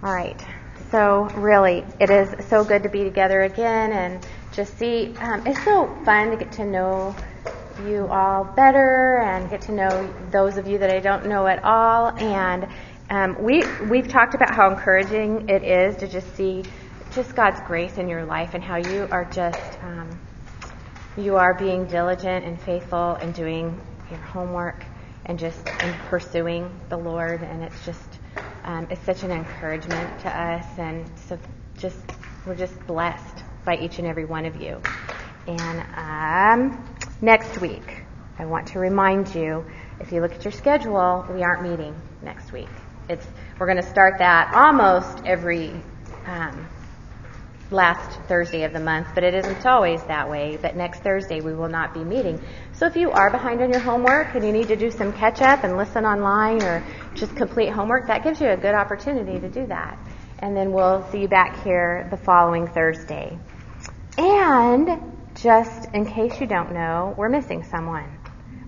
All right. So really, it is so good to be together again and just see. Um, it's so fun to get to know you all better and get to know those of you that I don't know at all. And um, we we've talked about how encouraging it is to just see just God's grace in your life and how you are just um, you are being diligent and faithful and doing your homework and just and pursuing the Lord. And it's just um, is such an encouragement to us, and so just we're just blessed by each and every one of you. And um, next week, I want to remind you, if you look at your schedule, we aren't meeting next week. It's we're going to start that almost every um, last Thursday of the month, but it isn't always that way. But next Thursday we will not be meeting. So if you are behind on your homework and you need to do some catch up and listen online or just complete homework, that gives you a good opportunity to do that. And then we'll see you back here the following Thursday. And just in case you don't know, we're missing someone.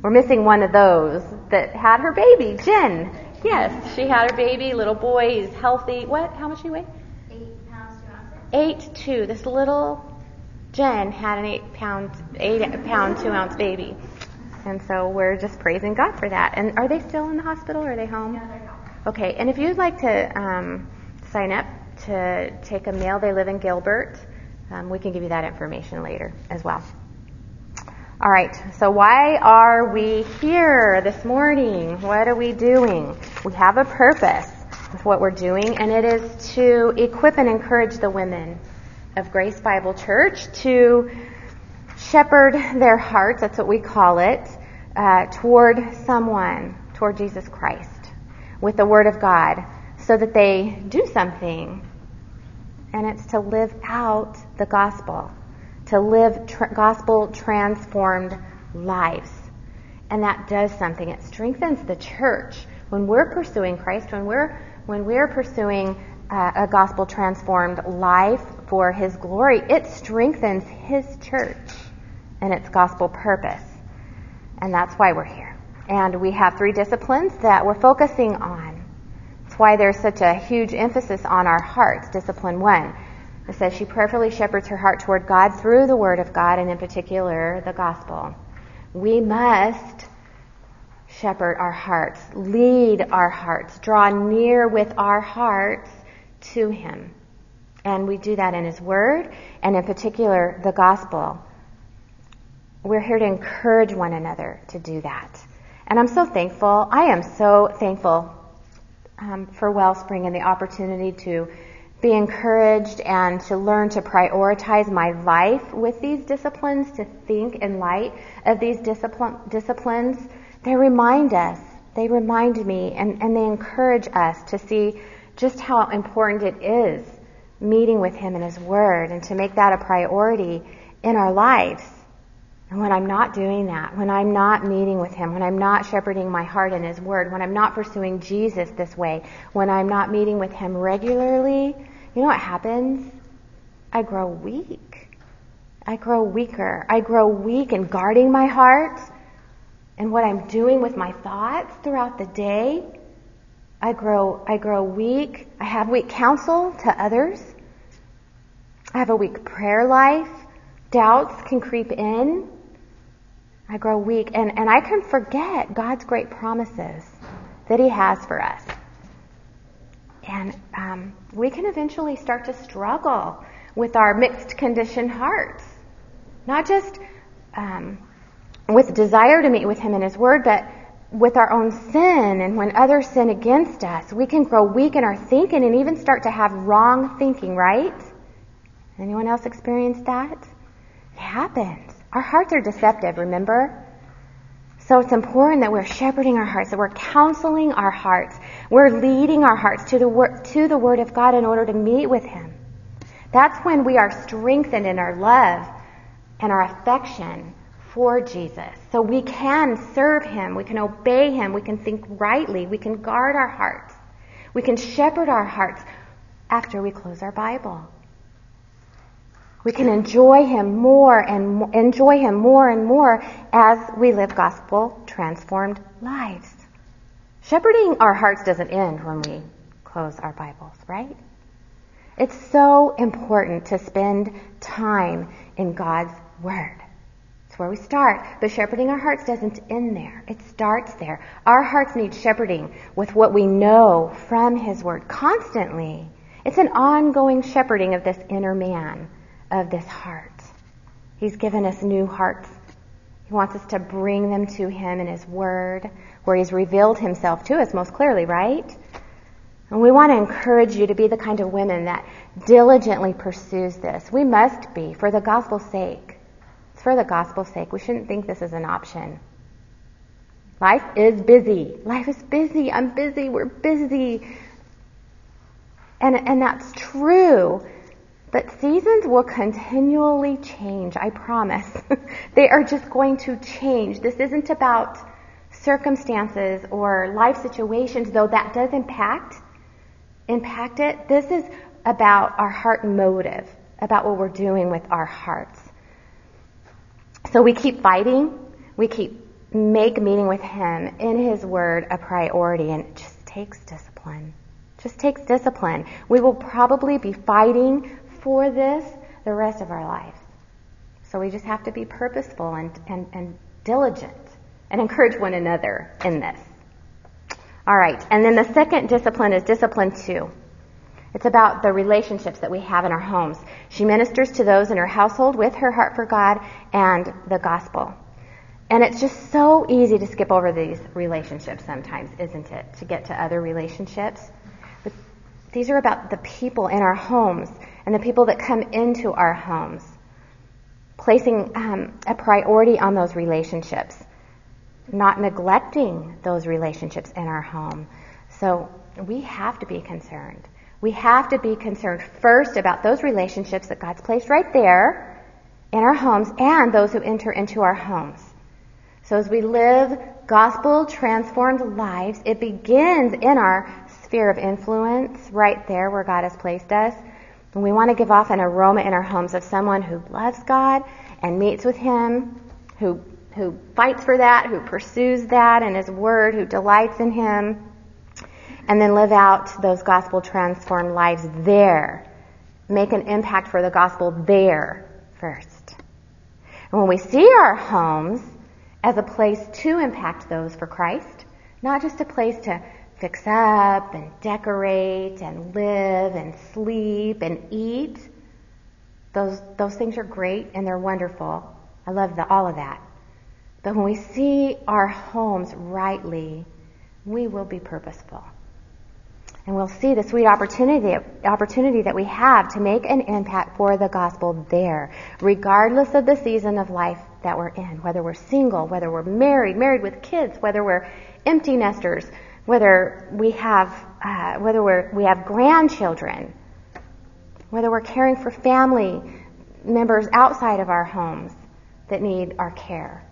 We're missing one of those that had her baby, Jen. Yes, she had her baby, little boy, he's healthy. What? How much you weigh? Eight pounds, two ounces. Eight two. This little Jen had an eight pound, eight pound, two ounce baby. And so we're just praising God for that. And are they still in the hospital or are they home? No, they're home. Okay, and if you'd like to um, sign up to take a meal, they live in Gilbert. Um, we can give you that information later as well. All right, so why are we here this morning? What are we doing? We have a purpose with what we're doing, and it is to equip and encourage the women of Grace Bible Church to shepherd their hearts, that's what we call it, uh, toward someone, toward Jesus Christ, with the Word of God, so that they do something. And it's to live out the gospel, to live tra- gospel transformed lives. And that does something. It strengthens the church. When we're pursuing Christ, when we're, when we're pursuing uh, a gospel transformed life for His glory, it strengthens His church and its gospel purpose. And that's why we're here. And we have three disciplines that we're focusing on. That's why there's such a huge emphasis on our hearts. Discipline one. It says she prayerfully shepherds her heart toward God through the Word of God, and in particular, the gospel. We must shepherd our hearts, lead our hearts, draw near with our hearts to Him. And we do that in His Word, and in particular, the gospel. We're here to encourage one another to do that. And I'm so thankful. I am so thankful um, for Wellspring and the opportunity to be encouraged and to learn to prioritize my life with these disciplines, to think in light of these discipline, disciplines. They remind us, they remind me, and, and they encourage us to see just how important it is meeting with Him in His Word and to make that a priority in our lives. And when I'm not doing that, when I'm not meeting with Him, when I'm not shepherding my heart in His Word, when I'm not pursuing Jesus this way, when I'm not meeting with Him regularly, you know what happens? I grow weak. I grow weaker. I grow weak in guarding my heart and what I'm doing with my thoughts throughout the day. I grow, I grow weak. I have weak counsel to others. I have a weak prayer life. Doubts can creep in. I grow weak and, and I can forget God's great promises that He has for us. And um, we can eventually start to struggle with our mixed condition hearts. Not just um, with desire to meet with Him in His Word, but with our own sin and when others sin against us. We can grow weak in our thinking and even start to have wrong thinking, right? Anyone else experience that? It happens. Our hearts are deceptive, remember? So it's important that we're shepherding our hearts, that we're counseling our hearts, we're leading our hearts to the word, to the Word of God in order to meet with Him. That's when we are strengthened in our love and our affection for Jesus. So we can serve Him, we can obey Him, we can think rightly, we can guard our hearts, we can shepherd our hearts after we close our Bible. We can enjoy Him more and enjoy Him more and more as we live gospel transformed lives. Shepherding our hearts doesn't end when we close our Bibles, right? It's so important to spend time in God's Word. Where we start. But shepherding our hearts doesn't end there. It starts there. Our hearts need shepherding with what we know from His Word constantly. It's an ongoing shepherding of this inner man, of this heart. He's given us new hearts. He wants us to bring them to Him in His Word, where He's revealed Himself to us most clearly, right? And we want to encourage you to be the kind of women that diligently pursues this. We must be, for the gospel's sake. It's for the gospel's sake. We shouldn't think this is an option. Life is busy. Life is busy. I'm busy. We're busy. And, and that's true. But seasons will continually change, I promise. they are just going to change. This isn't about circumstances or life situations, though that does impact impact it. This is about our heart motive, about what we're doing with our hearts. So we keep fighting. We keep make meeting with Him in His Word a priority, and it just takes discipline. Just takes discipline. We will probably be fighting for this the rest of our lives. So we just have to be purposeful and, and, and diligent and encourage one another in this. All right. And then the second discipline is discipline two. It's about the relationships that we have in our homes. She ministers to those in her household with her heart for God and the gospel. And it's just so easy to skip over these relationships sometimes, isn't it? To get to other relationships. But these are about the people in our homes and the people that come into our homes. Placing um, a priority on those relationships not neglecting those relationships in our home. So we have to be concerned. We have to be concerned first about those relationships that God's placed right there in our homes and those who enter into our homes. So as we live gospel transformed lives, it begins in our sphere of influence right there where God has placed us. And we want to give off an aroma in our homes of someone who loves God and meets with Him, who who fights for that, who pursues that in His Word, who delights in Him, and then live out those gospel transformed lives there. Make an impact for the gospel there first. And when we see our homes as a place to impact those for Christ, not just a place to fix up and decorate and live and sleep and eat, those, those things are great and they're wonderful. I love the, all of that. But when we see our homes rightly, we will be purposeful. And we'll see the sweet opportunity, opportunity that we have to make an impact for the gospel there, regardless of the season of life that we're in, whether we're single, whether we're married, married with kids, whether we're empty nesters, whether we have, uh, whether we're, we have grandchildren, whether we're caring for family members outside of our homes that need our care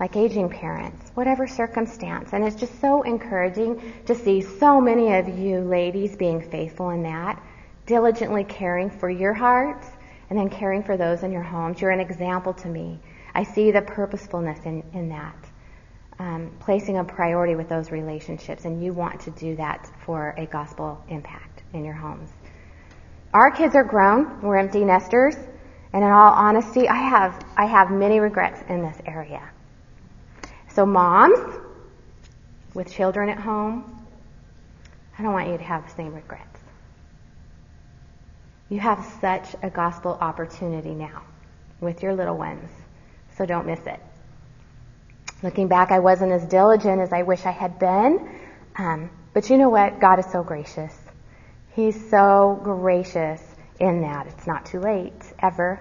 like aging parents, whatever circumstance. And it's just so encouraging to see so many of you ladies being faithful in that, diligently caring for your hearts and then caring for those in your homes. You're an example to me. I see the purposefulness in, in that. Um, placing a priority with those relationships, and you want to do that for a gospel impact in your homes. Our kids are grown. We're empty nesters. And in all honesty, I have, I have many regrets in this area. So moms with children at home, I don't want you to have the same regrets. You have such a gospel opportunity now with your little ones, so don't miss it. Looking back, I wasn't as diligent as I wish I had been, um, but you know what? God is so gracious. He's so gracious in that. It's not too late, ever.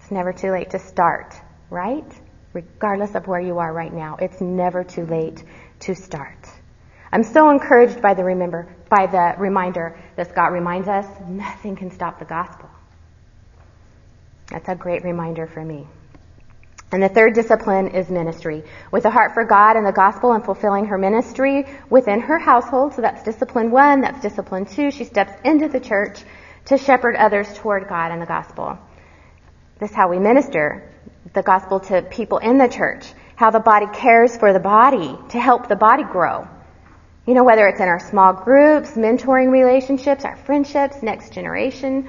It's never too late to start, right? Regardless of where you are right now. It's never too late to start. I'm so encouraged by the remember by the reminder that Scott reminds us nothing can stop the gospel. That's a great reminder for me. And the third discipline is ministry. With a heart for God and the gospel and fulfilling her ministry within her household. So that's discipline one, that's discipline two. She steps into the church to shepherd others toward God and the gospel. This is how we minister the gospel to people in the church, how the body cares for the body to help the body grow You know, whether it's in our small groups, mentoring relationships, our friendships, next generation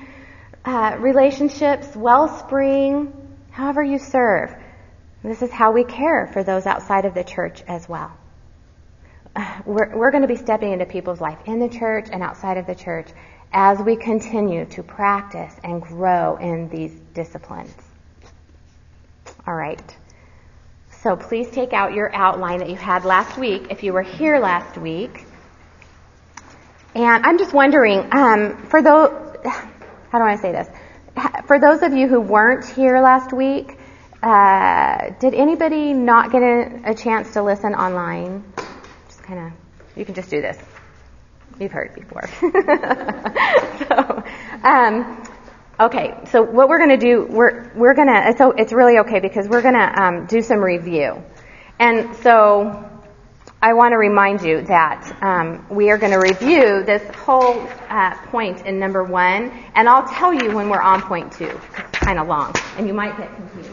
uh, relationships, wellspring, however you serve. This is how we care for those outside of the church as well. We're, we're going to be stepping into people's life in the church and outside of the church as we continue to practice and grow in these disciplines. All right. So please take out your outline that you had last week if you were here last week. And I'm just wondering, um, for those, how do I say this? For those of you who weren't here last week, uh, did anybody not get a, a chance to listen online? Just kind of, you can just do this. You've heard before. so, um, okay. So what we're going to do, we're we're going to. So it's really okay because we're going to um, do some review, and so I want to remind you that um, we are going to review this whole uh, point in number one, and I'll tell you when we're on point two. It's kind of long, and you might get confused.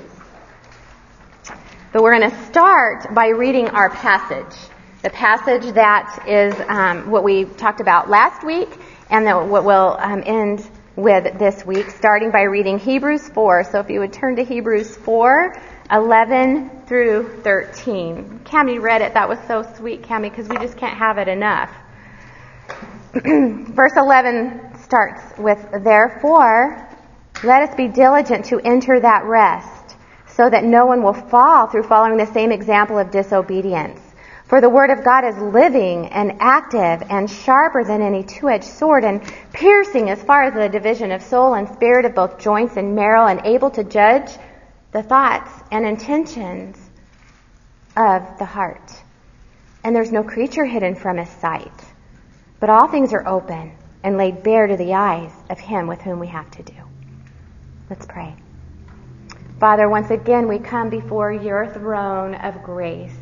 But we're going to start by reading our passage. The passage that is um, what we talked about last week and that what we'll um, end with this week, starting by reading Hebrews 4. So if you would turn to Hebrews 4, 11 through 13. Cami read it. That was so sweet, Cami, because we just can't have it enough. Verse 11 starts with, Therefore, let us be diligent to enter that rest so that no one will fall through following the same example of disobedience. For the word of God is living and active and sharper than any two-edged sword and piercing as far as the division of soul and spirit of both joints and marrow and able to judge the thoughts and intentions of the heart. And there's no creature hidden from his sight, but all things are open and laid bare to the eyes of him with whom we have to do. Let's pray. Father, once again we come before your throne of grace.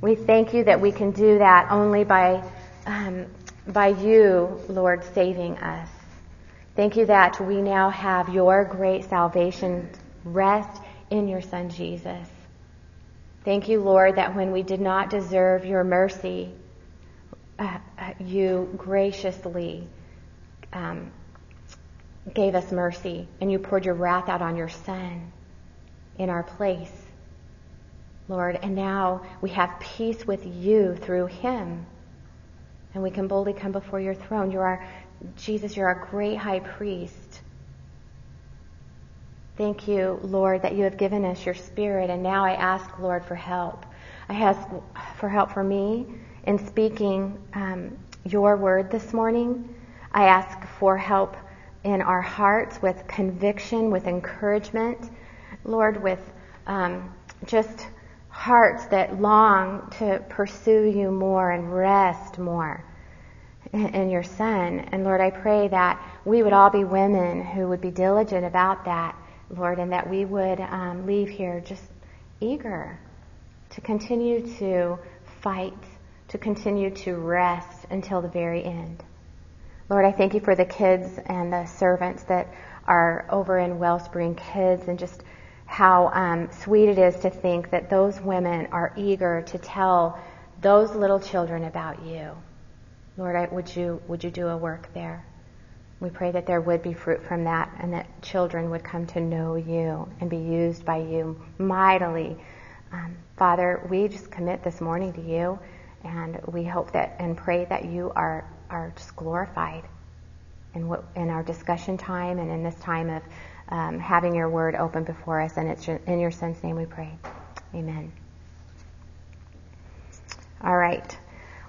We thank you that we can do that only by, um, by you, Lord, saving us. Thank you that we now have your great salvation rest in your Son Jesus. Thank you, Lord, that when we did not deserve your mercy, uh, uh you graciously um, gave us mercy and you poured your wrath out on your Son in our place, Lord. And now we have peace with you through him. And we can boldly come before your throne. You're Jesus, you're our great high priest. Thank you, Lord, that you have given us your spirit. And now I ask, Lord, for help. I ask for help for me in speaking um, your word this morning. I ask for help in our hearts with conviction, with encouragement, Lord, with um, just hearts that long to pursue you more and rest more in, your Son. And Lord, I pray that we would all be women who would be diligent about that, Lord, and that we would um, leave here just eager to continue to fight, to continue to rest until the very end. Lord, I thank you for the kids and the servants that are over in Wellspring Kids and just how um, sweet it is to think that those women are eager to tell those little children about you. Lord, I, would you would you do a work there? We pray that there would be fruit from that and that children would come to know you and be used by you mightily. Um, Father, we just commit this morning to you and we hope that and pray that you are are just glorified in, what, in our discussion time and in this time of um, having your word open before us. And it's in your son's name we pray. Amen. All right.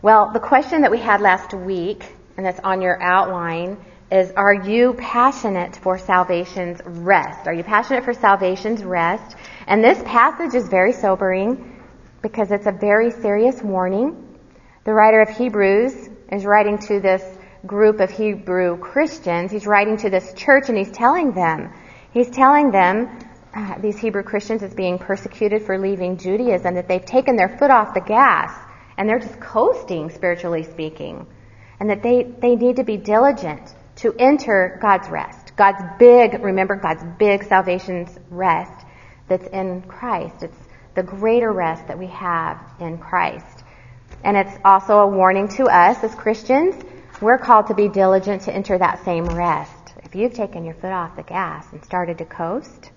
Well, the question that we had last week, and that's on your outline, is Are you passionate for salvation's rest? Are you passionate for salvation's rest? And this passage is very sobering because it's a very serious warning. The writer of Hebrews is writing to this group of Hebrew Christians. He's writing to this church and he's telling them, he's telling them, uh, these Hebrew Christians as being persecuted for leaving Judaism, that they've taken their foot off the gas and they're just coasting, spiritually speaking. And that they, they need to be diligent to enter God's rest. God's big, remember, God's big salvation's rest that's in Christ. It's the greater rest that we have in Christ. And it's also a warning to us as Christians. We're called to be diligent to enter that same rest. If you've taken your foot off the gas and started to coast,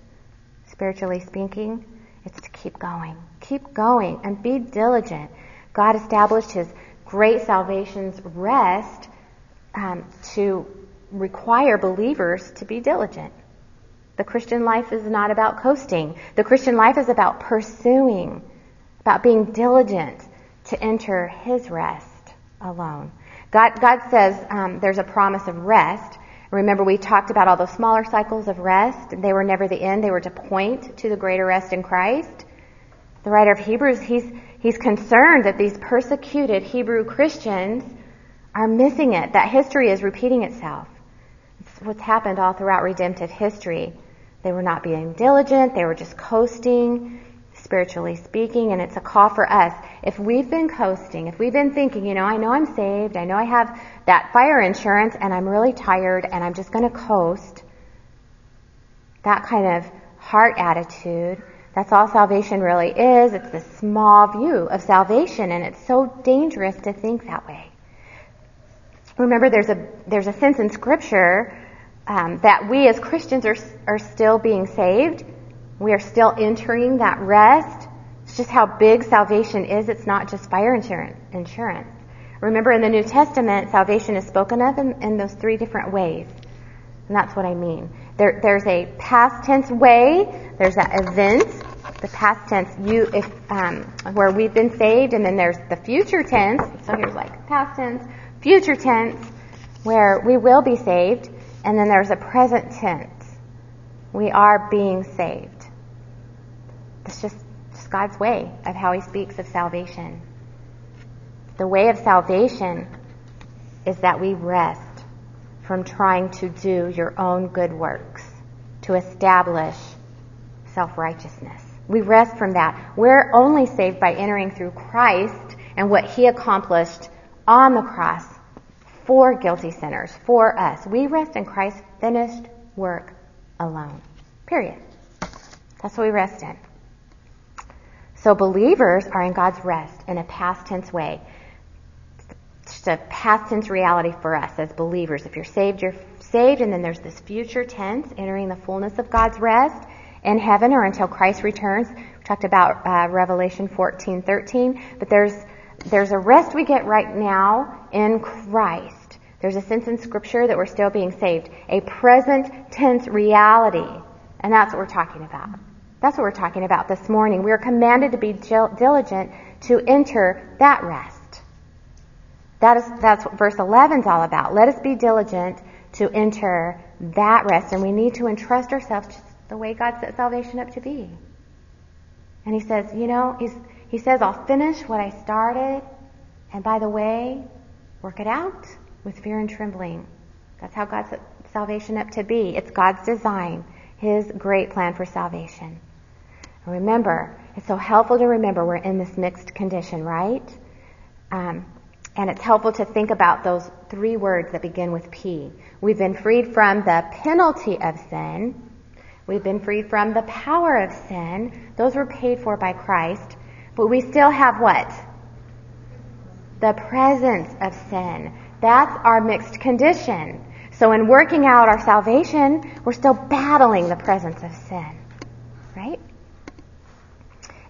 spiritually speaking, it's to keep going. Keep going and be diligent. God established His great salvation's rest um, to require believers to be diligent. The Christian life is not about coasting. The Christian life is about pursuing, about being diligent to enter His rest alone. God, God says um, there's a promise of rest. Remember, we talked about all those smaller cycles of rest. They were never the end. They were to point to the greater rest in Christ. The writer of Hebrews, he's, he's concerned that these persecuted Hebrew Christians are missing it, that history is repeating itself. It's what's happened all throughout redemptive history. They were not being diligent, they were just coasting, spiritually speaking, and it's a call for us. If we've been coasting, if we've been thinking, you know, I know I'm saved, I know I have that fire insurance, and I'm really tired, and I'm just going to coast, that kind of heart attitude, that's all salvation really is. It's a small view of salvation, and it's so dangerous to think that way. Remember, there's a there's a sense in Scripture um, that we as Christians are, are still being saved. We are still entering that rest. It's just how big salvation is. It's not just fire insurance. Remember in the New Testament, salvation is spoken of in, in those three different ways. And that's what I mean. There, there's a past tense way, there's that event, the past tense, you, if, um, where we've been saved, and then there's the future tense. So here's like past tense, future tense, where we will be saved. And then there's a present tense. We are being saved. It's just, just God's way of how He speaks of salvation. The way of salvation is that we rest from trying to do your own good works to establish self righteousness. We rest from that. We're only saved by entering through Christ and what He accomplished on the cross for guilty sinners, for us. We rest in Christ's finished work alone. Period. That's what we rest in. So believers are in God's rest in a past tense way. Just a past tense reality for us as believers. If you're saved, you're saved, and then there's this future tense, entering the fullness of God's rest in heaven or until Christ returns. We talked about uh, Revelation 14, 13, but there's there's a rest we get right now in Christ. There's a sense in Scripture that we're still being saved, a present tense reality. And that's what we're talking about. That's what we're talking about this morning. We are commanded to be diligent to enter that rest. That is, that's what verse 11 is all about. Let us be diligent to enter that rest. And we need to entrust ourselves to the way God set salvation up to be. And he says, you know, he's, he says, I'll finish what I started. And by the way, work it out with fear and trembling. That's how God set salvation up to be. It's God's design, His great plan for salvation. Remember, it's so helpful to remember we're in this mixed condition, right? Um, and it's helpful to think about those three words that begin with P. We've been freed from the penalty of sin. We've been freed from the power of sin. Those were paid for by Christ. But we still have what? The presence of sin. That's our mixed condition. So in working out our salvation, we're still battling the presence of sin. Right?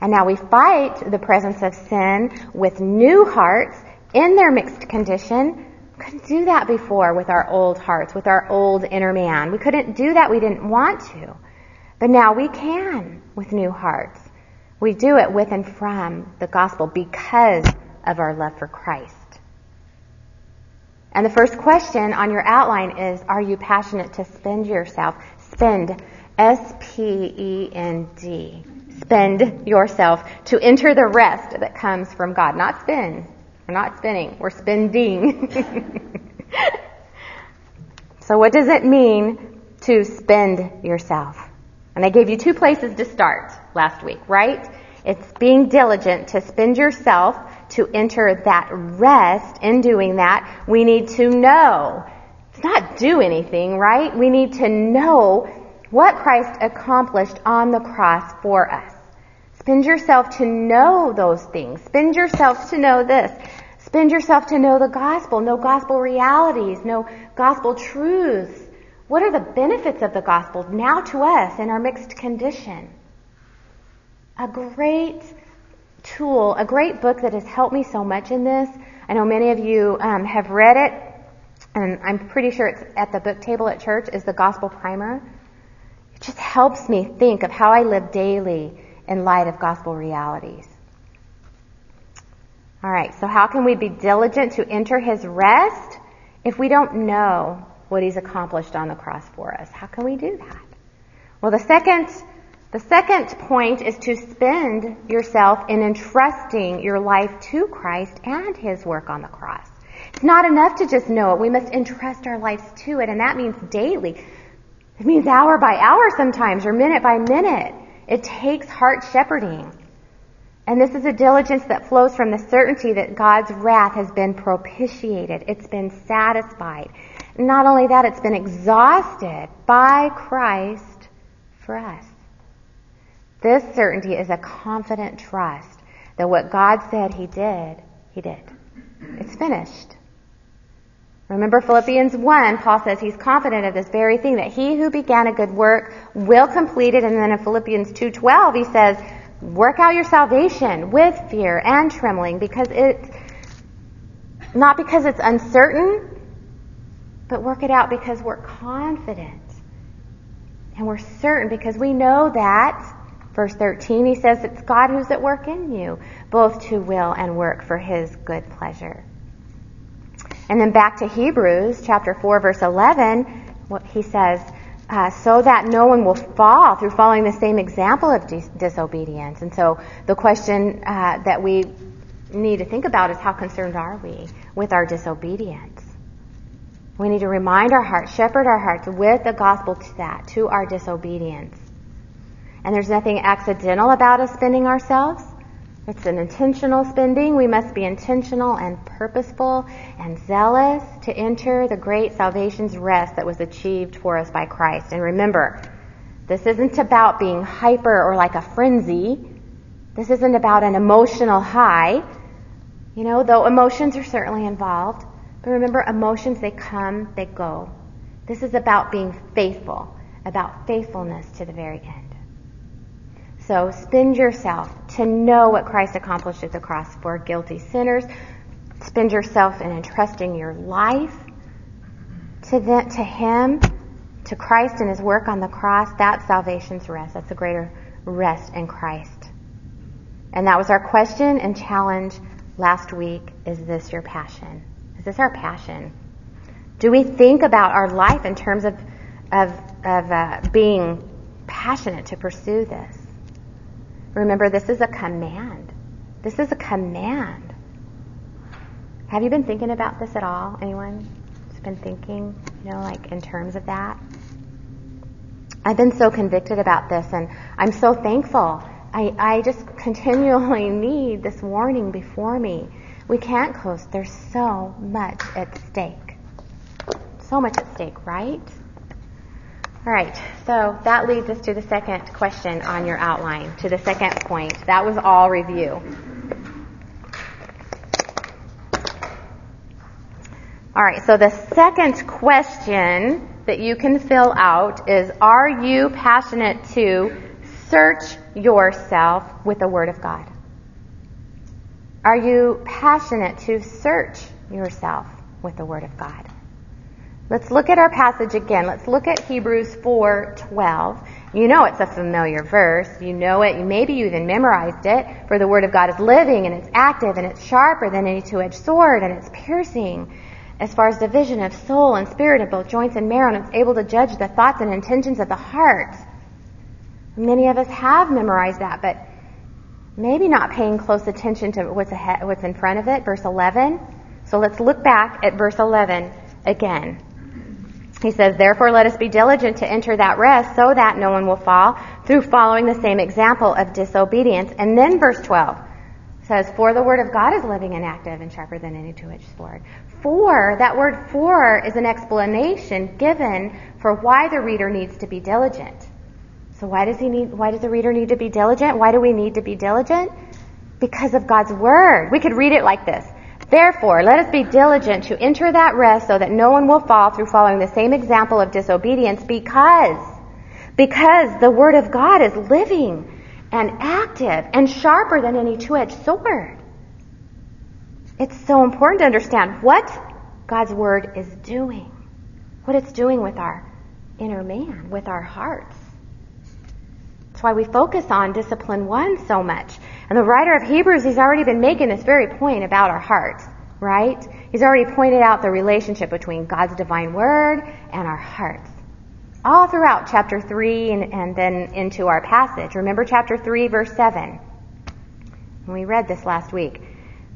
And now we fight the presence of sin with new hearts in their mixed condition. couldn't do that before with our old hearts, with our old inner man. We couldn't do that. We didn't want to. But now we can with new hearts. We do it with and from the gospel because of our love for Christ. And the first question on your outline is, are you passionate to spend yourself? Spend. S-P-E-N-D. Spend yourself to enter the rest that comes from God. Not spin. We're not spinning. We're spending. so what does it mean to spend yourself? And I gave you two places to start last week, right? It's being diligent to spend yourself to enter that rest. In doing that, we need to know. It's not do anything, right? We need to know what Christ accomplished on the cross for us. Spend yourself to know those things. Spend yourself to know this. Spend yourself to know the gospel, know gospel realities, know gospel truths. What are the benefits of the gospel now to us in our mixed condition? A great tool, a great book that has helped me so much in this. I know many of you um, have read it, and I'm pretty sure it's at the book table at church, is the Gospel Primer. It just helps me think of how I live daily in light of gospel realities. All right, so how can we be diligent to enter his rest if we don't know what he's accomplished on the cross for us? How can we do that? Well, the second the second point is to spend yourself in entrusting your life to Christ and his work on the cross. It's not enough to just know it. We must entrust our lives to it, and that means daily. It means hour by hour sometimes, or minute by minute. It takes heart shepherding. And this is a diligence that flows from the certainty that God's wrath has been propitiated. It's been satisfied. Not only that, it's been exhausted by Christ for us. This certainty is a confident trust that what God said He did, He did. It's finished. Remember Philippians 1, Paul says he's confident of this very thing, that he who began a good work will complete it. And then in Philippians 2.12 he says, work out your salvation with fear and trembling because it's, not because it's uncertain, but work it out because we're confident. And we're certain because we know that Verse 13, he says it's God who's at work in you, both to will and work for his good pleasure. And then back to Hebrews chapter 4 verse 11, what he says, uh, so that no one will fall through following the same example of dis- disobedience. And so the question uh, that we need to think about is how concerned are we with our disobedience? We need to remind our hearts, shepherd our hearts with the gospel to that, to our disobedience. And there's nothing accidental about us spending ourselves. It's an intentional spending. We must be intentional and purposeful and zealous to enter the great salvation's rest that was achieved for us by Christ. And remember, this isn't about being hyper or like a frenzy. This isn't about an emotional high. You know, though emotions are certainly involved. But remember, emotions, they come, they go. This is about being faithful, about faithfulness to the very end. So spend yourself to know what Christ accomplished at the cross for guilty sinners. Spend yourself in entrusting your life to, the, to Him, to Christ and His work on the cross. That's salvation's rest. That's a greater rest in Christ. And that was our question and challenge last week. Is this your passion? Is this our passion? Do we think about our life in terms of, of, of uh, being passionate to pursue this? Remember, this is a command. This is a command. Have you been thinking about this at all? Anyone has been thinking, you know, like in terms of that? I've been so convicted about this and I'm so thankful. I, I just continually need this warning before me. We can't coast. There's so much at stake. So much at stake, right? All right, so that leads us to the second question on your outline, to the second point. That was all review. All right, so the second question that you can fill out is Are you passionate to search yourself with the Word of God? Are you passionate to search yourself with the Word of God? Let's look at our passage again. Let's look at Hebrews 4:12. You know it's a familiar verse. You know it. Maybe you even memorized it. For the word of God is living and it's active and it's sharper than any two-edged sword and it's piercing as far as division of soul and spirit of both joints and marrow and it's able to judge the thoughts and intentions of the heart. Many of us have memorized that, but maybe not paying close attention to what's ahead, what's in front of it. Verse 11. So let's look back at verse 11 again. He says, Therefore let us be diligent to enter that rest so that no one will fall through following the same example of disobedience. And then verse 12 says, For the word of God is living and active and sharper than any two-edged sword. For, that word for is an explanation given for why the reader needs to be diligent. So why does he need, why does the reader need to be diligent? Why do we need to be diligent? Because of God's Word. We could read it like this. Therefore, let us be diligent to enter that rest so that no one will fall through following the same example of disobedience because, because the Word of God is living and active and sharper than any two-edged sword. It's so important to understand what God's Word is doing, what it's doing with our inner man, with our hearts. That's why we focus on discipline one so much. And the writer of Hebrews, he's already been making this very point about our hearts, right? He's already pointed out the relationship between God's divine word and our hearts. All throughout chapter 3 and, and then into our passage. Remember chapter 3, verse 7. We read this last week.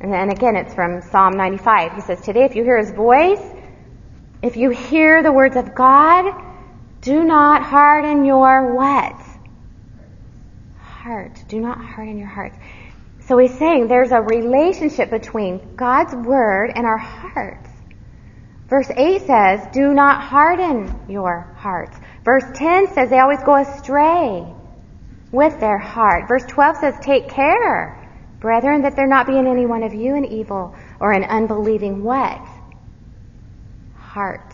And then again, it's from Psalm 95. He says, Today, if you hear his voice, if you hear the words of God, do not harden your what? Heart. Do not harden your hearts. So he's saying there's a relationship between God's word and our hearts. Verse 8 says, do not harden your hearts. Verse 10 says they always go astray with their heart. Verse 12 says, take care, brethren, that there not be in any one of you an evil or an unbelieving what? Heart.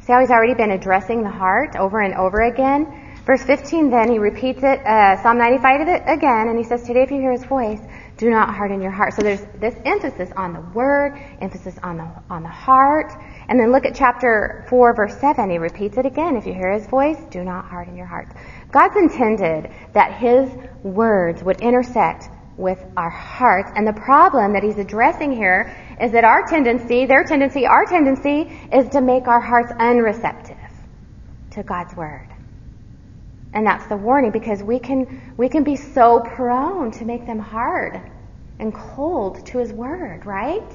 See how he's already been addressing the heart over and over again? Verse 15 then, he repeats it, uh, Psalm 95 again, and he says, Today if you hear his voice, do not harden your heart. So there's this emphasis on the word, emphasis on the, on the heart. And then look at chapter 4 verse 7. He repeats it again. If you hear his voice, do not harden your hearts. God's intended that his words would intersect with our hearts. And the problem that he's addressing here is that our tendency, their tendency, our tendency is to make our hearts unreceptive to God's word. And that's the warning because we can, we can be so prone to make them hard and cold to His Word, right?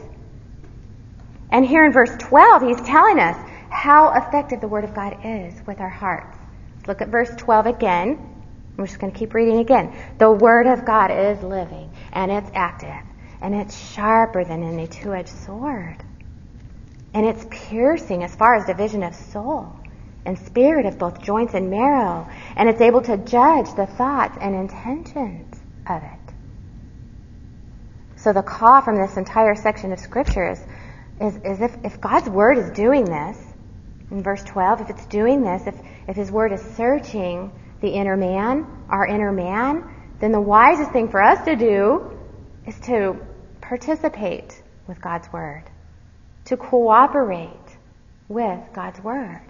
And here in verse 12, He's telling us how effective the Word of God is with our hearts. Let's look at verse 12 again. We're just going to keep reading again. The Word of God is living and it's active and it's sharper than any two-edged sword. And it's piercing as far as division of soul and spirit of both joints and marrow, and it's able to judge the thoughts and intentions of it. So the call from this entire section of scripture is, is, is if, if God's word is doing this, in verse 12, if it's doing this, if, if his word is searching the inner man, our inner man, then the wisest thing for us to do is to participate with God's word, to cooperate with God's word.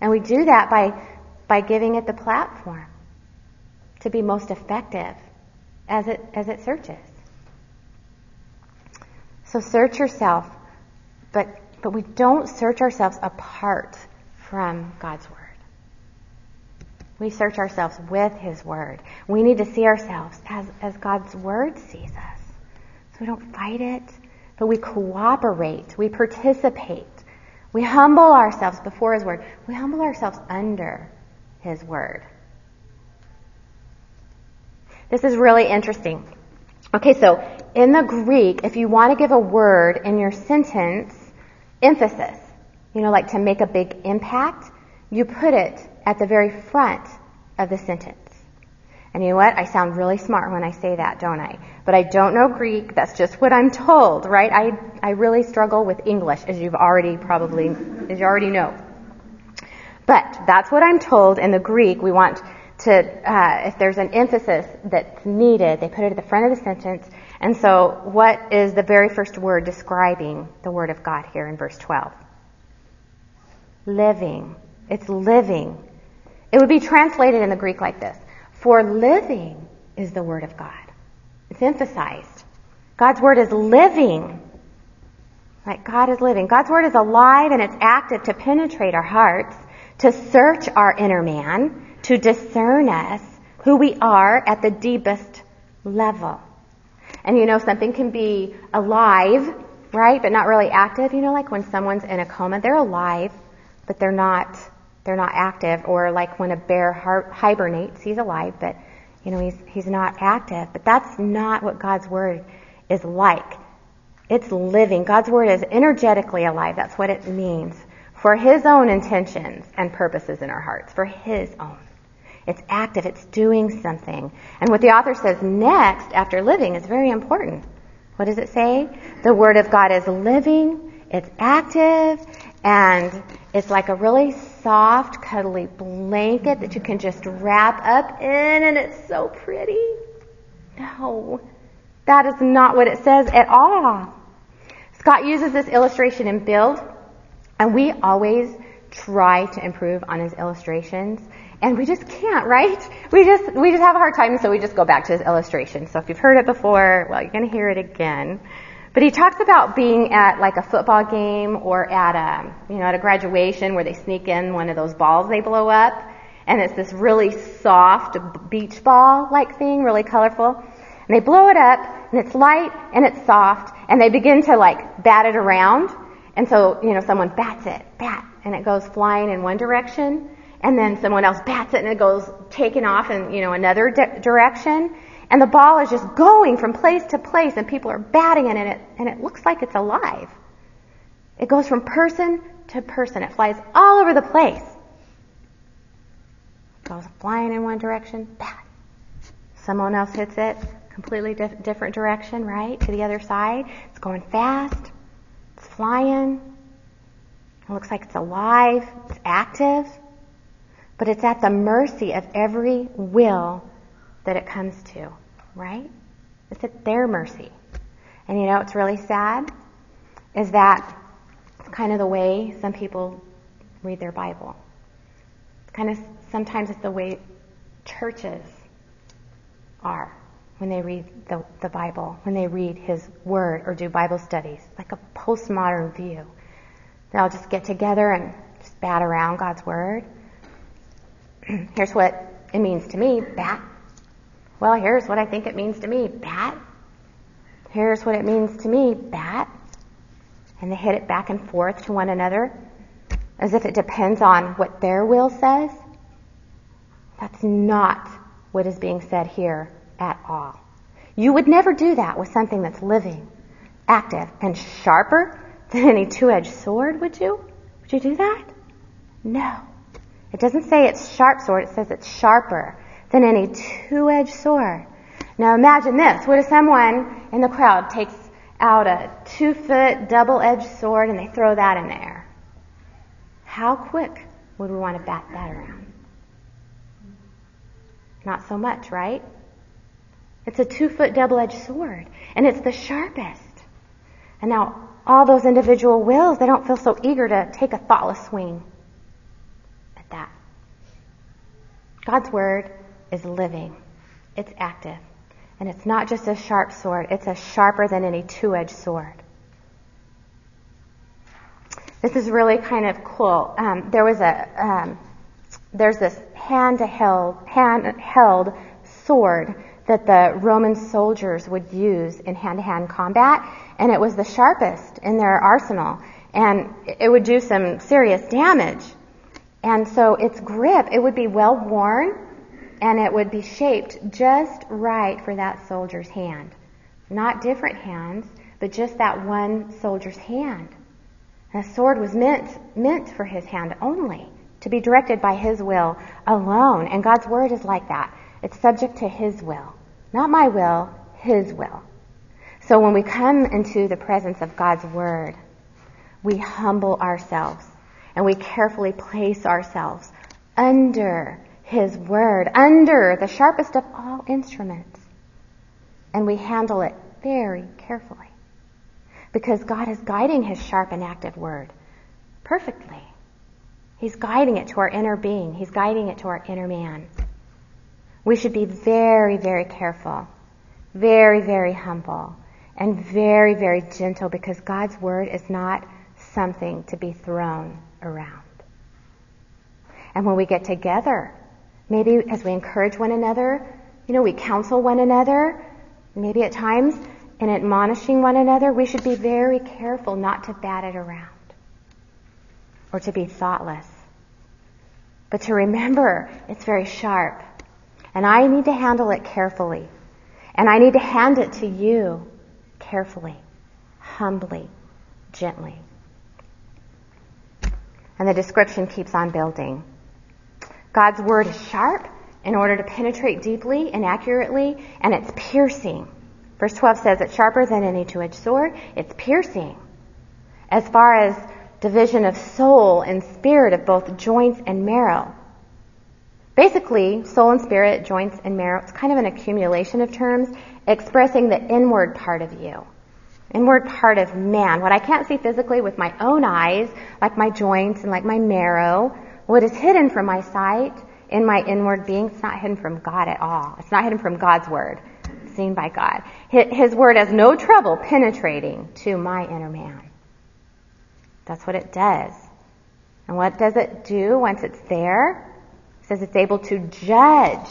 And we do that by, by giving it the platform to be most effective as it, as it searches. So search yourself, but, but we don't search ourselves apart from God's Word. We search ourselves with His Word. We need to see ourselves as, as God's Word sees us. So we don't fight it, but we cooperate, we participate we humble ourselves before His Word. We humble ourselves under His Word. This is really interesting. Okay, so in the Greek, if you want to give a word in your sentence, emphasis, you know, like to make a big impact, you put it at the very front of the sentence. And you know what? I sound really smart when I say that, don't I? But I don't know Greek. That's just what I'm told, right? I, I really struggle with English, as you've already probably, as you already know. But that's what I'm told in the Greek. We want to, uh, if there's an emphasis that's needed, they put it at the front of the sentence. And so, what is the very first word describing the Word of God here in verse 12? Living. It's living. It would be translated in the Greek like this for living is the Word of God. It's emphasized. God's Word is living. Like God is living. God's Word is alive and it's active to penetrate our hearts, to search our inner man, to discern us, who we are at the deepest level. And you know, something can be alive, right, but not really active. You know, like when someone's in a coma, they're alive, but they're not they're not active, or like when a bear hibernates, he's alive, but you know he's he's not active. But that's not what God's word is like. It's living. God's word is energetically alive. That's what it means for His own intentions and purposes in our hearts, for His own. It's active. It's doing something. And what the author says next after living is very important. What does it say? The Word of God is living, it's active, and it's like a really soft, cuddly blanket that you can just wrap up in, and it's so pretty. No, that is not what it says at all. Scott uses this illustration in Build, and we always try to improve on his illustrations, and we just can't, right? We just we just have a hard time, so we just go back to his illustration. So if you've heard it before, well, you're going to hear it again. But he talks about being at like a football game or at a you know at a graduation where they sneak in one of those balls they blow up, and it's this really soft beach ball like thing, really colorful. And they blow it up, and it's light and it's soft, and they begin to like bat it around. And so, you know, someone bats it, bat, and it goes flying in one direction, and then someone else bats it and it goes taking off in, you know, another di- direction. And the ball is just going from place to place and people are batting it and it, and it looks like it's alive. It goes from person to person. It flies all over the place. It goes flying in one direction, bat. Someone else hits it, completely dif- different direction, right? To the other side. It's going fast. It's flying. It looks like it's alive. It's active. But it's at the mercy of every will that it comes to, right? It's at their mercy. And you know what's really sad? Is that it's kind of the way some people read their Bible. Kind of sometimes it's the way churches are when they read the, the Bible, when they read His Word or do Bible studies, like a postmodern view. They'll just get together and just bat around God's Word. here's what it means to me, bat. Well, here's what I think it means to me, bat. Here's what it means to me, bat. And they hit it back and forth to one another as if it depends on what their will says. That's not what is being said here at all. You would never do that with something that's living, active, and sharper than any two-edged sword, would you? Would you do that? No. It doesn't say it's sharp sword, it says it's sharper than any two-edged sword. Now imagine this. What if someone in the crowd takes out a two-foot double-edged sword and they throw that in there? How quick would we want to bat that around? Not so much, right? It's a two-foot double-edged sword, and it's the sharpest. And now, all those individual wills, they don't feel so eager to take a thoughtless swing at that. God's Word is living. It's active. And it's not just a sharp sword, it's a sharper than any two-edged sword. This is really kind of cool. Um, there was a, um, there's this hand-held, hand-held sword that the Roman soldiers would use in hand-to-hand combat, and it was the sharpest in their arsenal, and it would do some serious damage. And so its grip, it would be well worn, and it would be shaped just right for that soldier's hand. Not different hands, but just that one soldier's hand. And the sword was meant, meant for his hand only, to be directed by his will alone. And God's word is like that. It's subject to his will. Not my will, his will. So when we come into the presence of God's word, we humble ourselves and we carefully place ourselves under his word under the sharpest of all instruments. And we handle it very carefully. Because God is guiding his sharp and active word perfectly. He's guiding it to our inner being. He's guiding it to our inner man. We should be very, very careful, very, very humble, and very, very gentle because God's word is not something to be thrown around. And when we get together Maybe as we encourage one another, you know, we counsel one another, maybe at times in admonishing one another, we should be very careful not to bat it around or to be thoughtless. But to remember it's very sharp. And I need to handle it carefully. And I need to hand it to you carefully, humbly, gently. And the description keeps on building. God's word is sharp in order to penetrate deeply and accurately, and it's piercing. Verse 12 says it's sharper than any two-edged sword. It's piercing. As far as division of soul and spirit of both joints and marrow. Basically, soul and spirit, joints and marrow, it's kind of an accumulation of terms expressing the inward part of you. Inward part of man. What I can't see physically with my own eyes, like my joints and like my marrow, what is hidden from my sight in my inward being, it's not hidden from God at all. It's not hidden from God's word, seen by God. His word has no trouble penetrating to my inner man. That's what it does. And what does it do once it's there? It says it's able to judge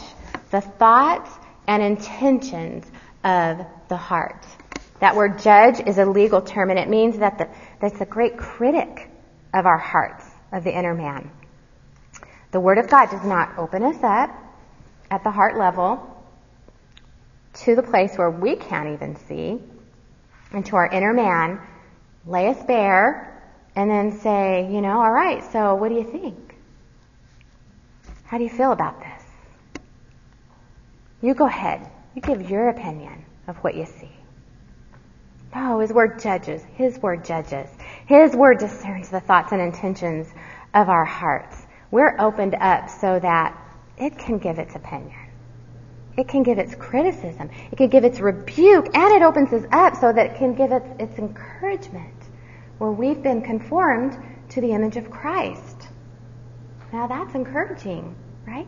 the thoughts and intentions of the heart. That word judge is a legal term and it means that the, that's a great critic of our hearts, of the inner man. The Word of God does not open us up at the heart level to the place where we can't even see, and to our inner man, lay us bare, and then say, you know, all right, so what do you think? How do you feel about this? You go ahead. You give your opinion of what you see. No, His Word judges. His Word judges. His Word discerns the thoughts and intentions of our hearts. We're opened up so that it can give its opinion. It can give its criticism. It can give its rebuke, and it opens us up so that it can give its, its encouragement, where we've been conformed to the image of Christ. Now that's encouraging, right?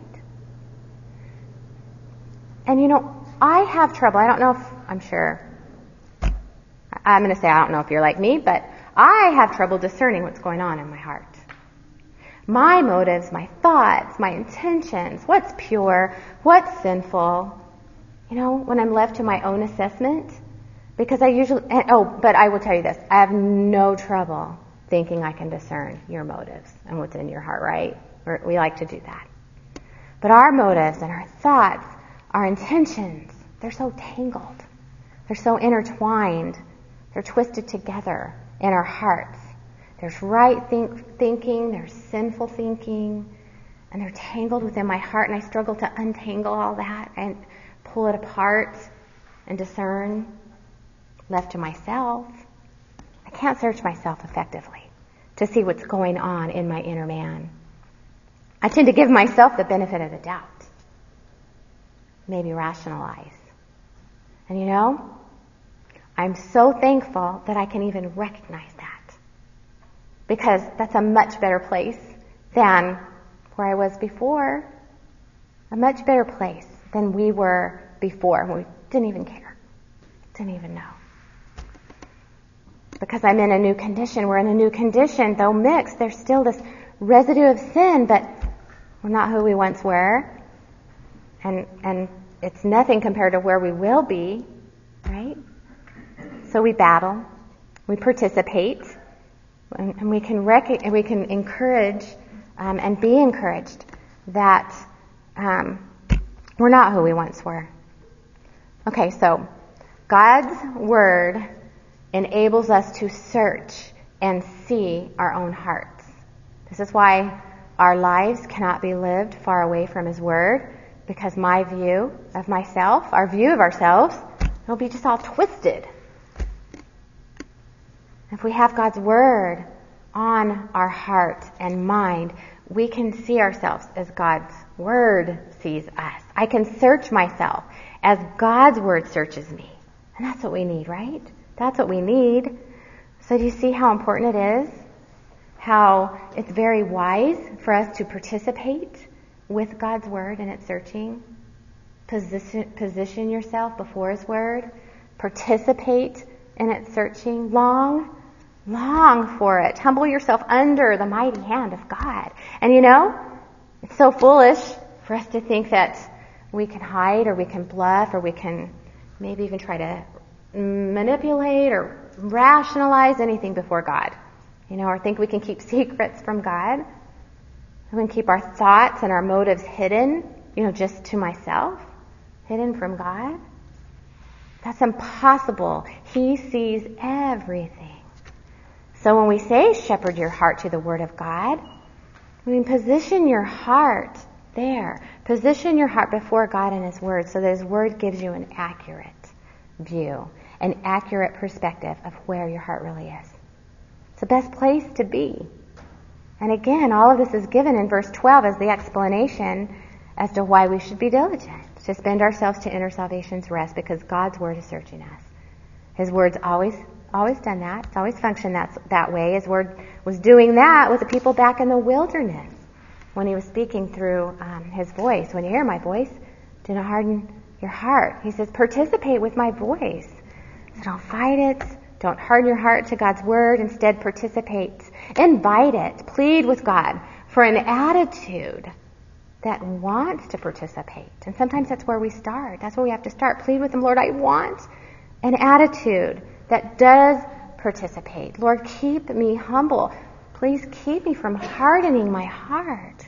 And you know, I have trouble. I don't know if, I'm sure, I'm going to say I don't know if you're like me, but I have trouble discerning what's going on in my heart. My motives, my thoughts, my intentions, what's pure, what's sinful. You know, when I'm left to my own assessment, because I usually, oh, but I will tell you this, I have no trouble thinking I can discern your motives and what's in your heart, right? We like to do that. But our motives and our thoughts, our intentions, they're so tangled. They're so intertwined. They're twisted together in our hearts. There's right think, thinking, there's sinful thinking, and they're tangled within my heart, and I struggle to untangle all that and pull it apart and discern. Left to myself, I can't search myself effectively to see what's going on in my inner man. I tend to give myself the benefit of the doubt. Maybe rationalize. And you know, I'm so thankful that I can even recognize. Because that's a much better place than where I was before. A much better place than we were before. We didn't even care. Didn't even know. Because I'm in a new condition. We're in a new condition. Though mixed, there's still this residue of sin, but we're not who we once were. And, and it's nothing compared to where we will be, right? So we battle, we participate, and, and we can rec- we can encourage um, and be encouraged that um, we're not who we once were. Okay, so God's word enables us to search and see our own hearts. This is why our lives cannot be lived far away from His Word because my view of myself, our view of ourselves, will be just all twisted. If we have God's Word on our heart and mind, we can see ourselves as God's Word sees us. I can search myself as God's Word searches me. And that's what we need, right? That's what we need. So do you see how important it is? how it's very wise for us to participate with God's Word and its searching. Position, position yourself before His Word. Participate in its searching. Long, long for it. Humble yourself under the mighty hand of God. And you know, it's so foolish for us to think that we can hide or we can bluff or we can maybe even try to manipulate or rationalize anything before God you know, or think we can keep secrets from God. We can keep our thoughts and our motives hidden, you know, just to myself, hidden from God. That's impossible. He sees everything. So when we say shepherd your heart to the Word of God, we mean position your heart there. Position your heart before God and His Word so that His Word gives you an accurate view, an accurate perspective of where your heart really is. It's the best place to be. And again, all of this is given in verse 12 as the explanation as to why we should be diligent, to spend ourselves to inner salvation's rest because God's Word is searching us. His Word's always, always done that. It's always functioned that, that way. His Word was doing that with the people back in the wilderness when he was speaking through um, his voice. When you hear my voice, do not harden your heart. He says, participate with my voice. So don't fight it. Don't harden your heart to God's word. Instead, participate. Invite it. Plead with God for an attitude that wants to participate. And sometimes that's where we start. That's where we have to start. Plead with Him, Lord, I want an attitude that does participate. Lord, keep me humble. Please keep me from hardening my heart.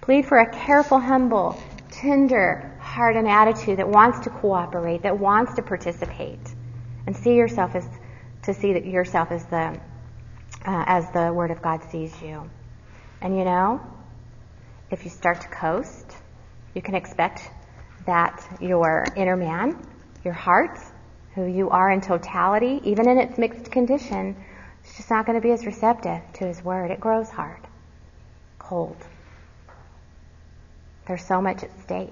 Plead for a careful, humble, tender heart and attitude that wants to cooperate, that wants to participate, and see yourself as to see that yourself as the uh, as the Word of God sees you. And you know, if you start to coast, you can expect that your inner man, your heart, who you are in totality, even in its mixed condition, it's just not going to be as receptive to His Word. It grows hard, cold. There's so much at stake.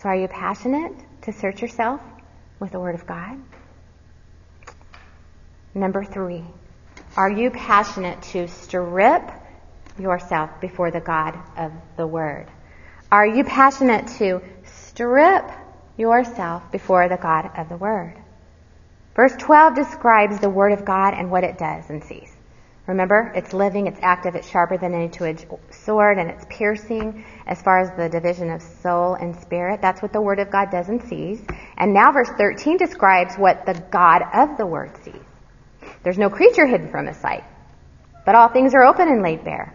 So are you passionate to search yourself with the Word of God? Number three, are you passionate to strip yourself before the God of the Word? Are you passionate to strip yourself before the God of the Word? Verse 12 describes the Word of God and what it does and sees. Remember, it's living, it's active, it's sharper than any two-edged sword, and it's piercing as far as the division of soul and spirit. That's what the Word of God does and sees. And now verse 13 describes what the God of the Word sees. There's no creature hidden from his sight, but all things are open and laid bare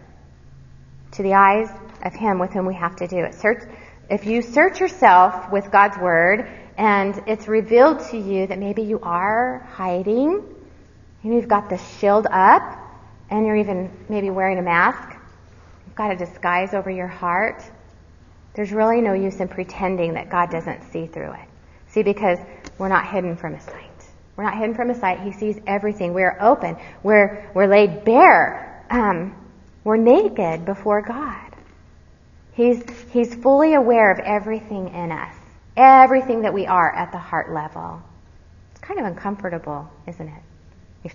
to the eyes of him with whom we have to do it. Search, if you search yourself with God's Word and it's revealed to you that maybe you are hiding. Maybe you've got the shield up and you're even maybe wearing a mask. You've got a disguise over your heart. There's really no use in pretending that God doesn't see through it. See, because we're not hidden from His sight. We're not hidden from His sight. He sees everything. We're open. We're, we're laid bare. Um, we're naked before God. He's, he's fully aware of everything in us everything that we are at the heart level. It's kind of uncomfortable, isn't it?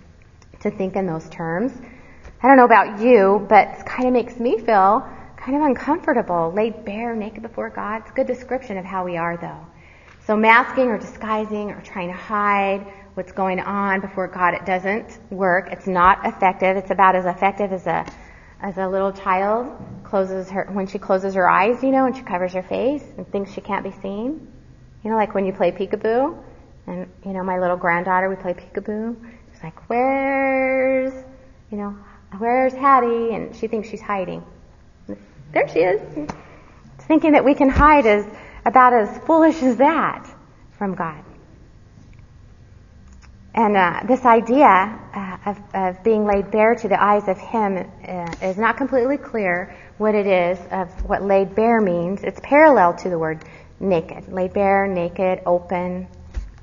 To think in those terms. I don't know about you, but it kind of makes me feel kind of uncomfortable, laid bare, naked before God. It's a good description of how we are, though. So masking or disguising or trying to hide what's going on before God, it doesn't work. It's not effective. It's about as effective as a as a little child closes her when she closes her eyes, you know, and she covers her face and thinks she can't be seen. You know, like when you play peekaboo, and you know, my little granddaughter, we play peekaboo. She's like, "Where's, you know, where's Hattie?" And she thinks she's hiding. There she is. Thinking that we can hide is about as foolish as that from God. And uh, this idea uh, of, of, being laid bare to the eyes of Him uh, is not completely clear what it is of what laid bare means. It's parallel to the word naked. Laid bare, naked, open,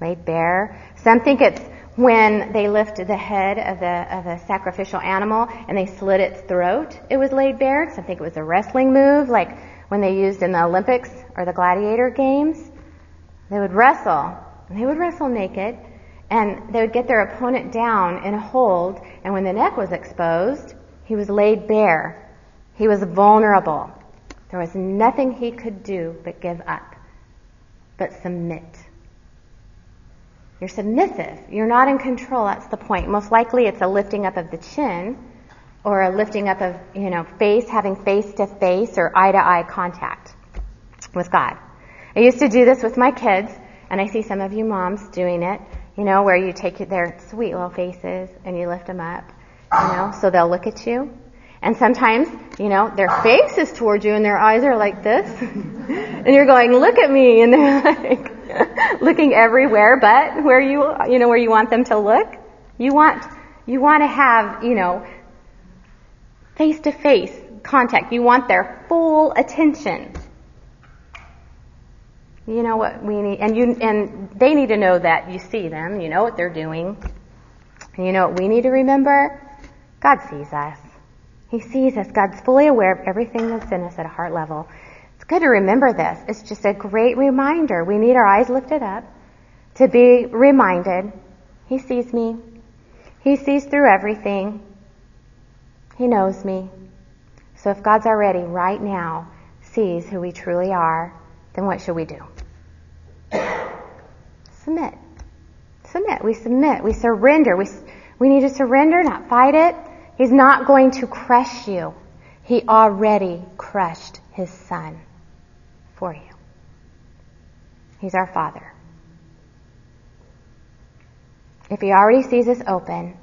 laid bare. Some think it's when they lift the head of the of a sacrificial animal and they slit its throat, it was laid bare. Some think it was a wrestling move, like when they used in the Olympics or the gladiator games. They would wrestle. They would wrestle naked, and they would get their opponent down in a hold, and when the neck was exposed, he was laid bare. He was vulnerable. There was nothing he could do but give up but submit. You're submissive. You're not in control. That's the point. Most likely it's a lifting up of the chin or a lifting up of, you know, face, having face to face or eye to eye contact with God. I used to do this with my kids, and I see some of you moms doing it, you know, where you take their sweet little faces and you lift them up, you know, so they'll look at you. And sometimes, you know, their face is towards you and their eyes are like this. and you're going, look at me. And they're like looking everywhere but where you, you know, where you want them to look. You want, you want to have, you know, face to face, contact. You want their full attention. You know what we need, and you, and they need to know that you see them, you know what they're doing. And you know what we need to remember? God sees us. He sees us. God's fully aware of everything that's in us at a heart level. It's good to remember this. It's just a great reminder. We need our eyes lifted up to be reminded. He sees me. He sees through everything. He knows me. So if God's already right now sees who we truly are, then what should we do? Submit. Submit. We submit. We surrender. We, we need to surrender, not fight it. He's not going to crush you. He already crushed his son for you. He's our father. If he already sees us open,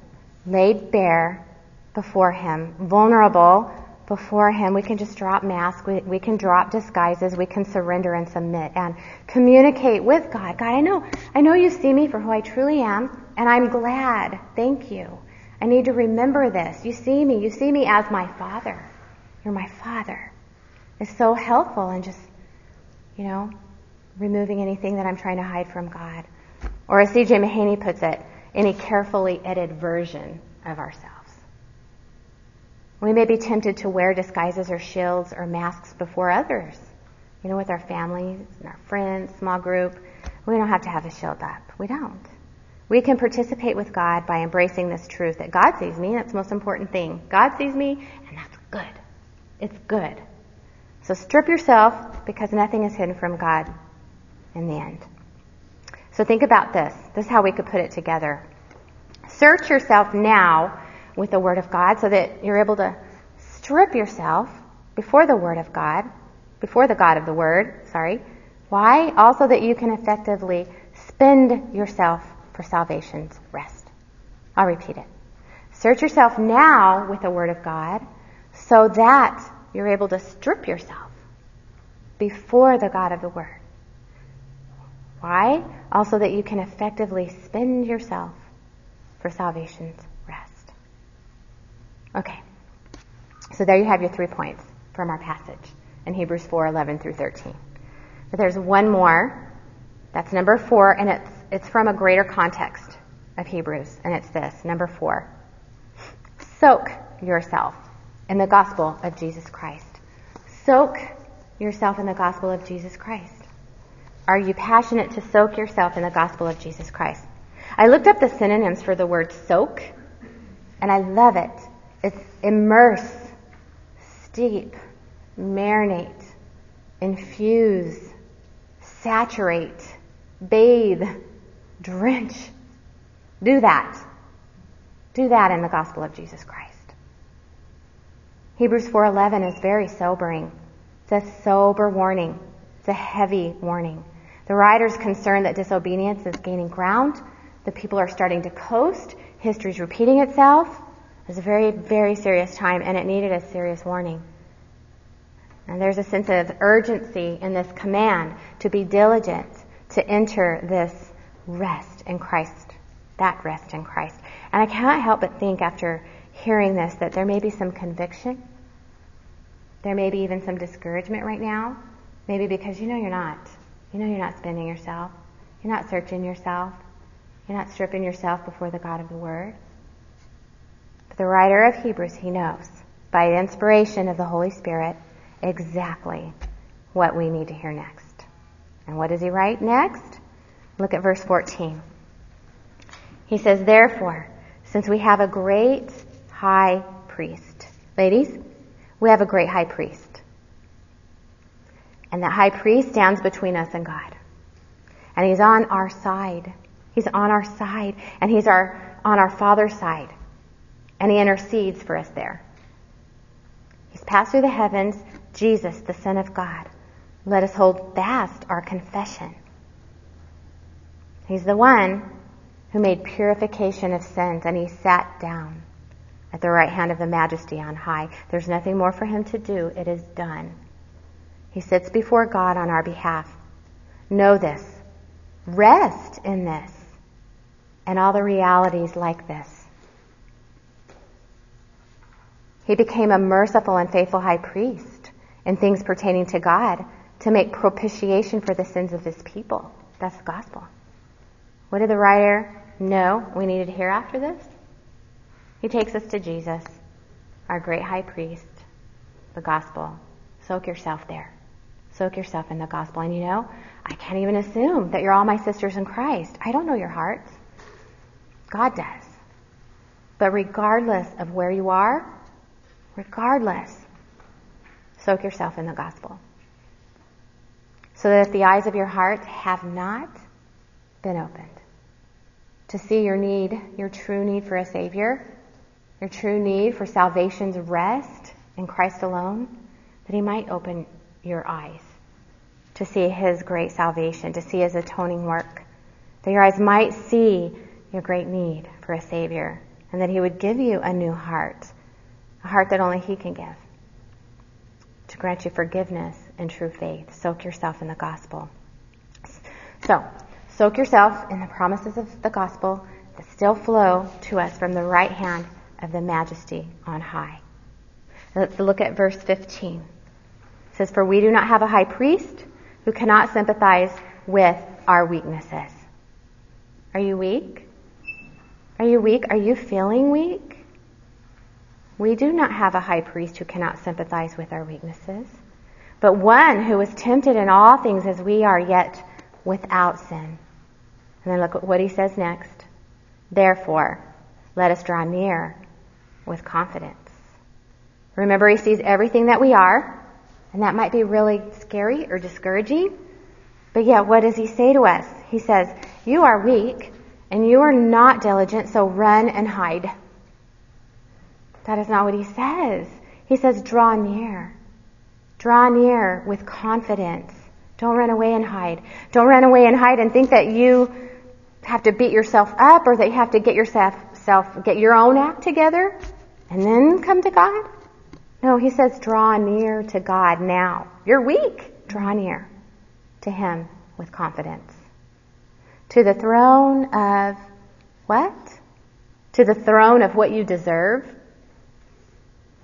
laid bare before him, vulnerable before him, we can just drop masks, we, we can drop disguises, we can surrender and submit and communicate with God. God, I know, I know you see me for who I truly am, and I'm glad. Thank you. I need to remember this. You see me, you see me as my father. You're my father. It's so helpful in just, you know, removing anything that I'm trying to hide from God. Or as C.J. Mahaney puts it, any carefully edited version of ourselves. We may be tempted to wear disguises or shields or masks before others. You know, with our families and our friends, small group. We don't have to have a shield up. We don't. We can participate with God by embracing this truth that God sees me. That's the most important thing. God sees me, and that's good. It's good. So strip yourself because nothing is hidden from God in the end. So think about this. This is how we could put it together. Search yourself now with the Word of God so that you're able to strip yourself before the Word of God, before the God of the Word, sorry. Why? Also that you can effectively spend yourself for salvation's rest. I'll repeat it. Search yourself now with the Word of God so that you're able to strip yourself before the God of the Word. Why? Also that you can effectively spend yourself for salvation's Okay. So there you have your three points from our passage in Hebrews 4:11 through 13. But there's one more. That's number four, and it's, it's from a greater context of Hebrews, and it's this, number four. Soak yourself in the gospel of Jesus Christ. Soak yourself in the gospel of Jesus Christ. Are you passionate to soak yourself in the gospel of Jesus Christ? I looked up the synonyms for the word soak, and I love it. It's immerse, steep, marinate, infuse, saturate, bathe, drench. Do that. Do that in the gospel of Jesus Christ. Hebrews 4:11 is very sobering. It's a sober warning. It's a heavy warning. The writer's concerned that disobedience is gaining ground. The people are starting to coast. History's repeating itself. It was a very, very serious time and it needed a serious warning. And there's a sense of urgency in this command to be diligent to enter this rest in Christ, that rest in Christ. And I cannot help but think after hearing this that there may be some conviction. There may be even some discouragement right now. Maybe because you know you're not. You know you're not spending yourself. You're not searching yourself. You're not stripping yourself before the God of the Word the writer of Hebrews, he knows, by the inspiration of the Holy Spirit, exactly what we need to hear next. And what does he write next? Look at verse 14. He says, Therefore, since we have a great high priest, ladies, we have a great high priest. And that high priest stands between us and God. And he's on our side. He's on our side. And he's our, on our Father's side and he intercedes for us there. He's passed through the heavens, Jesus, the Son of God. Let us hold fast our confession. He's the one who made purification of sins, and he sat down at the right hand of the majesty on high. There's nothing more for him to do. It is done. He sits before God on our behalf. Know this. Rest in this and all the realities like this. He became a merciful and faithful high priest in things pertaining to God to make propitiation for the sins of his people. That's the gospel. What did the writer know we needed to hear after this? He takes us to Jesus, our great high priest, the gospel. Soak yourself there. Soak yourself in the gospel. And you know, I can't even assume that you're all my sisters in Christ. I don't know your hearts. God does. But regardless of where you are, regardless, soak yourself in the gospel. So that if the eyes of your heart have not been opened to see your need, your true need for a Savior, your true need for salvation's rest in Christ alone, that He might open your eyes to see His great salvation, to see His atoning work, that your eyes might see your great need for a Savior, and that He would give you a new heart, a heart that only He can give, to grant you forgiveness and true faith. Soak yourself in the gospel. So, soak yourself in the promises of the gospel that still flow to us from the right hand of the majesty on high. Let's look at verse 15. It says, For we do not have a high priest who cannot sympathize with our weaknesses. Are you weak? Are you weak? Are you feeling weak? We do not have a high priest who cannot sympathize with our weaknesses, but one who was tempted in all things as we are, yet without sin. And then look at what he says next. Therefore, let us draw near with confidence. Remember, he sees everything that we are, and that might be really scary or discouraging. But yet, what does he say to us? He says, You are weak, and you are not diligent, so run and hide. That is not what he says. He says, Draw near. Draw near with confidence. Don't run away and hide. Don't run away and hide and think that you have to beat yourself up or that you have to get yourself self, get your own act together and then come to God. No, he says draw near to God now. You're weak. Draw near to him with confidence. To the throne of what? To the throne of what you deserve?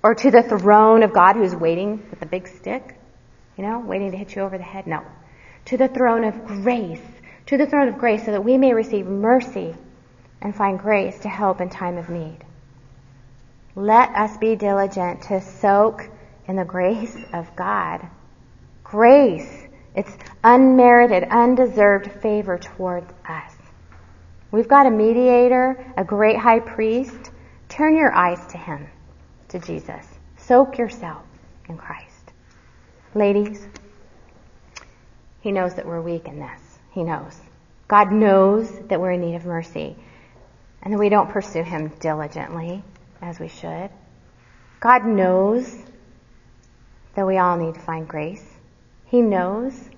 Or to the throne of God who's waiting with a big stick? You know, waiting to hit you over the head? No. To the throne of grace. To the throne of grace so that we may receive mercy and find grace to help in time of need. Let us be diligent to soak in the grace of God. Grace. It's unmerited, undeserved favor towards us. We've got a mediator, a great high priest. Turn your eyes to him, to Jesus. Soak yourself in Christ. Ladies, he knows that we're weak in this. He knows. God knows that we're in need of mercy and that we don't pursue him diligently as we should. God knows that we all need to find grace. He knows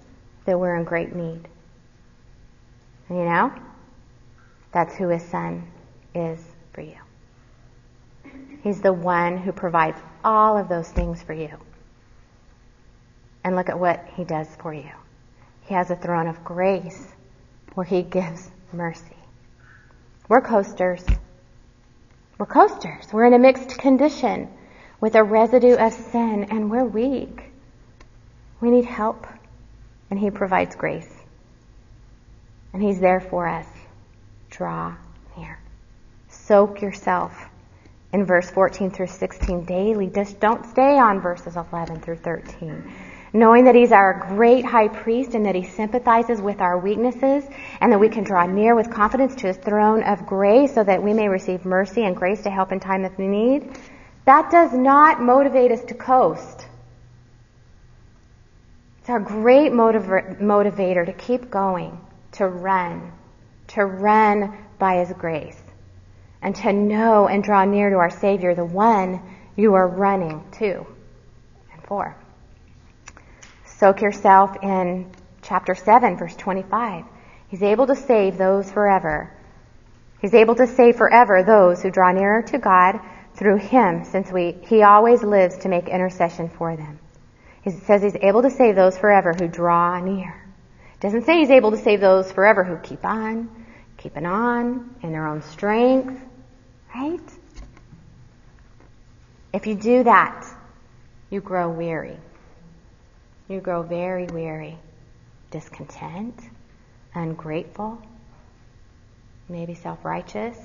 that we're in great need. And you know, that's who his son is for you. He's the one who provides all of those things for you. And look at what he does for you. He has a throne of grace where he gives mercy. We're coasters. We're coasters. We're in a mixed condition with a residue of sin and we're weak. We need help and he provides grace. And he's there for us. Draw near. Soak yourself in verse 14 through 16 daily. Just don't stay on verses 11 through 13 knowing that He's our great high priest and that He sympathizes with our weaknesses and that we can draw near with confidence to His throne of grace so that we may receive mercy and grace to help in time of need, that does not motivate us to coast. It's our great motiv- motivator to keep going, to run, to run by His grace, and to know and draw near to our Savior, the one you are running to and for. Soak yourself in chapter 7, verse 25. He's able to save those forever. He's able to save forever those who draw nearer to God through him, since we, he always lives to make intercession for them. He says he's able to save those forever who draw near. Doesn't say he's able to save those forever who keep on, keeping on in their own strength, right? If you do that, you grow weary. You grow very weary, discontent, ungrateful, maybe self righteous.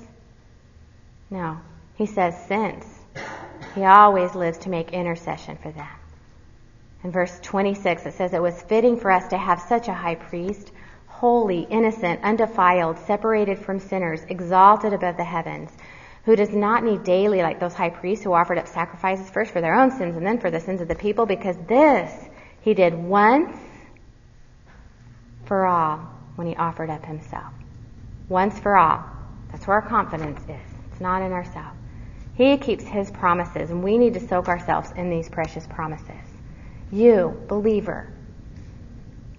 No. He says, since he always lives to make intercession for them. In verse 26, it says, It was fitting for us to have such a high priest, holy, innocent, undefiled, separated from sinners, exalted above the heavens, who does not need daily, like those high priests who offered up sacrifices first for their own sins and then for the sins of the people, because this he did once for all when he offered up himself. Once for all. That's where our confidence is. It's not in ourselves. He keeps his promises, and we need to soak ourselves in these precious promises. You, believer,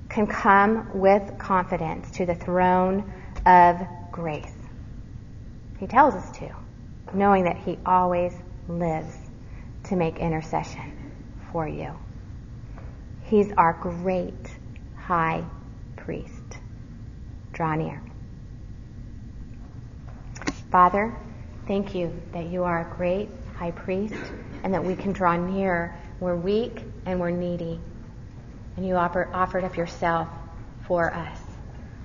can come with confidence to the throne of grace. He tells us to, knowing that he always lives to make intercession for you. He's our great high priest. Draw near. Father, thank you that you are a great high priest and that we can draw near. We're weak and we're needy. And you offer, offered up yourself for us.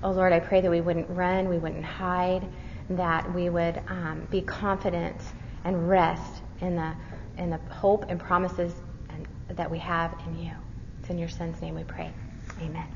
Oh Lord, I pray that we wouldn't run, we wouldn't hide, that we would um, be confident and rest in the, in the hope and promises and, that we have in you. It's in your Son's name we pray. Amen.